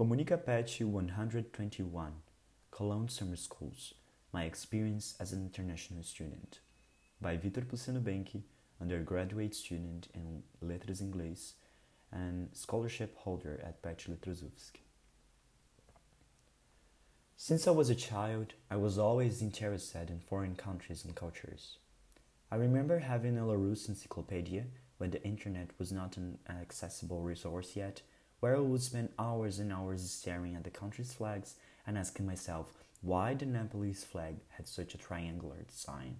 Comunica Pet 121 Cologne Summer Schools My Experience as an International Student by Vitor Puceno undergraduate student in Letras Inglês and scholarship holder at PET Letrozowski. Since I was a child, I was always interested in foreign countries and cultures. I remember having a Larousse encyclopedia when the internet was not an accessible resource yet where I would spend hours and hours staring at the country's flags and asking myself why the Nepalese flag had such a triangular design.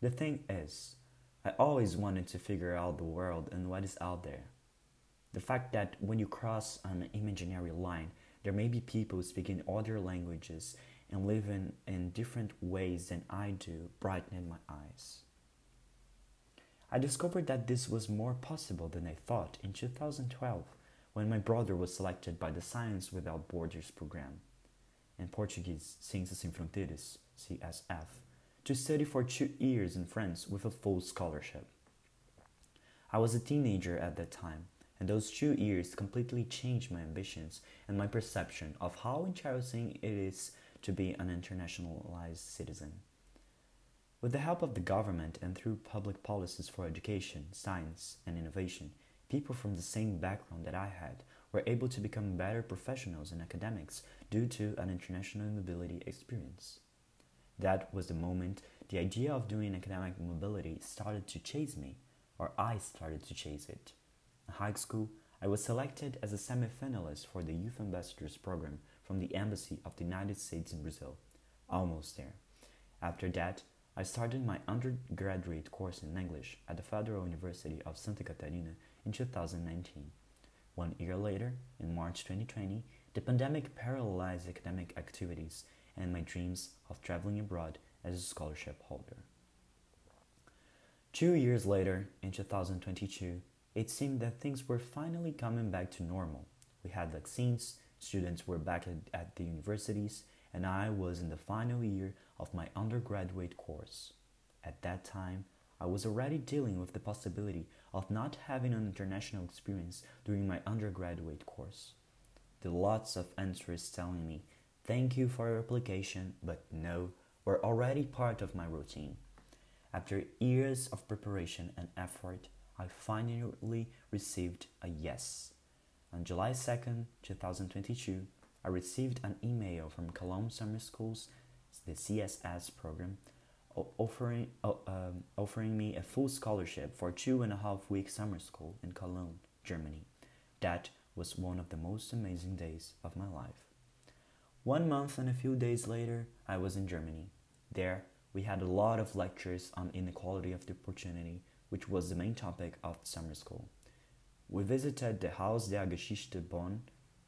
The thing is, I always wanted to figure out the world and what is out there. The fact that when you cross an imaginary line, there may be people speaking other languages and living in different ways than I do brightened my eyes. I discovered that this was more possible than I thought in 2012 when my brother was selected by the Science Without Borders program, in Portuguese Ciências Sem Fronteiras, CSF, to study for two years in France with a full scholarship. I was a teenager at that time, and those two years completely changed my ambitions and my perception of how interesting it is to be an internationalized citizen. With the help of the government and through public policies for education, science, and innovation, people from the same background that I had were able to become better professionals in academics due to an international mobility experience. That was the moment the idea of doing academic mobility started to chase me, or I started to chase it. In high school, I was selected as a semi-finalist for the Youth Ambassadors program from the Embassy of the United States in Brazil. Almost there. After that, I started my undergraduate course in English at the Federal University of Santa Catarina in 2019. One year later, in March 2020, the pandemic paralyzed academic activities and my dreams of traveling abroad as a scholarship holder. Two years later, in 2022, it seemed that things were finally coming back to normal. We had vaccines, students were back at, the universities, and I was in the final year of my undergraduate course. At that time, I was already dealing with the possibility of not having an international experience during my undergraduate course. The lots of answers telling me, thank you for your application, but no, were already part of my routine. After years of preparation and effort, I finally received a yes. On July 2nd, 2022, I received an email from Cologne Summer Schools, the CSS program, offering, um, offering me a full scholarship for two and a half week summer school in Cologne, Germany. That was one of the most amazing days of my life. One month and a few days later, I was in Germany. There, we had a lot of lectures on inequality of the opportunity, which was the main topic of summer school. We visited the Haus der Geschichte Bonn,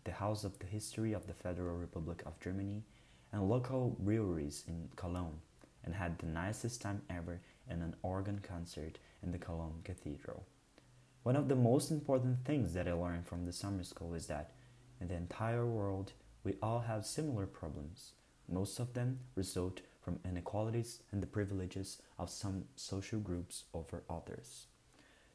the House of the History of the Federal Republic of Germany, and local breweries in Cologne and had the nicest time ever in an organ concert in the Cologne Cathedral. One of the most important things that I learned from the summer school is that in the entire world, we all have similar problems. Most of them result from inequalities and the privileges of some social groups over others.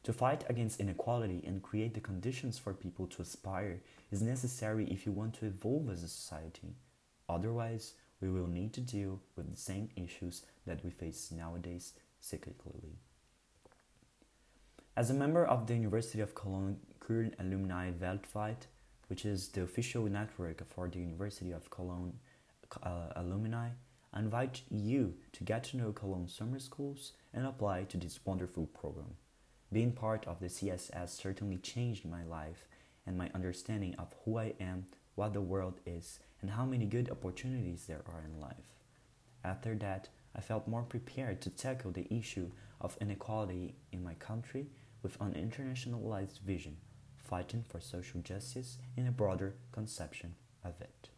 To fight against inequality and create the conditions for people to aspire is necessary if you want to evolve as a society. Otherwise, we will need to deal with the same issues that we face nowadays cyclically. As a member of the University of Cologne Alumni Weltweit, which is the official network for the University of Cologne uh, alumni, I invite you to get to know Cologne summer schools and apply to this wonderful program. Being part of the CSS certainly changed my life and my understanding of who I am, what the world is, and how many good opportunities there are in life. After that, I felt more prepared to tackle the issue of inequality in my country with an internationalized vision, fighting for social justice in a broader conception of it.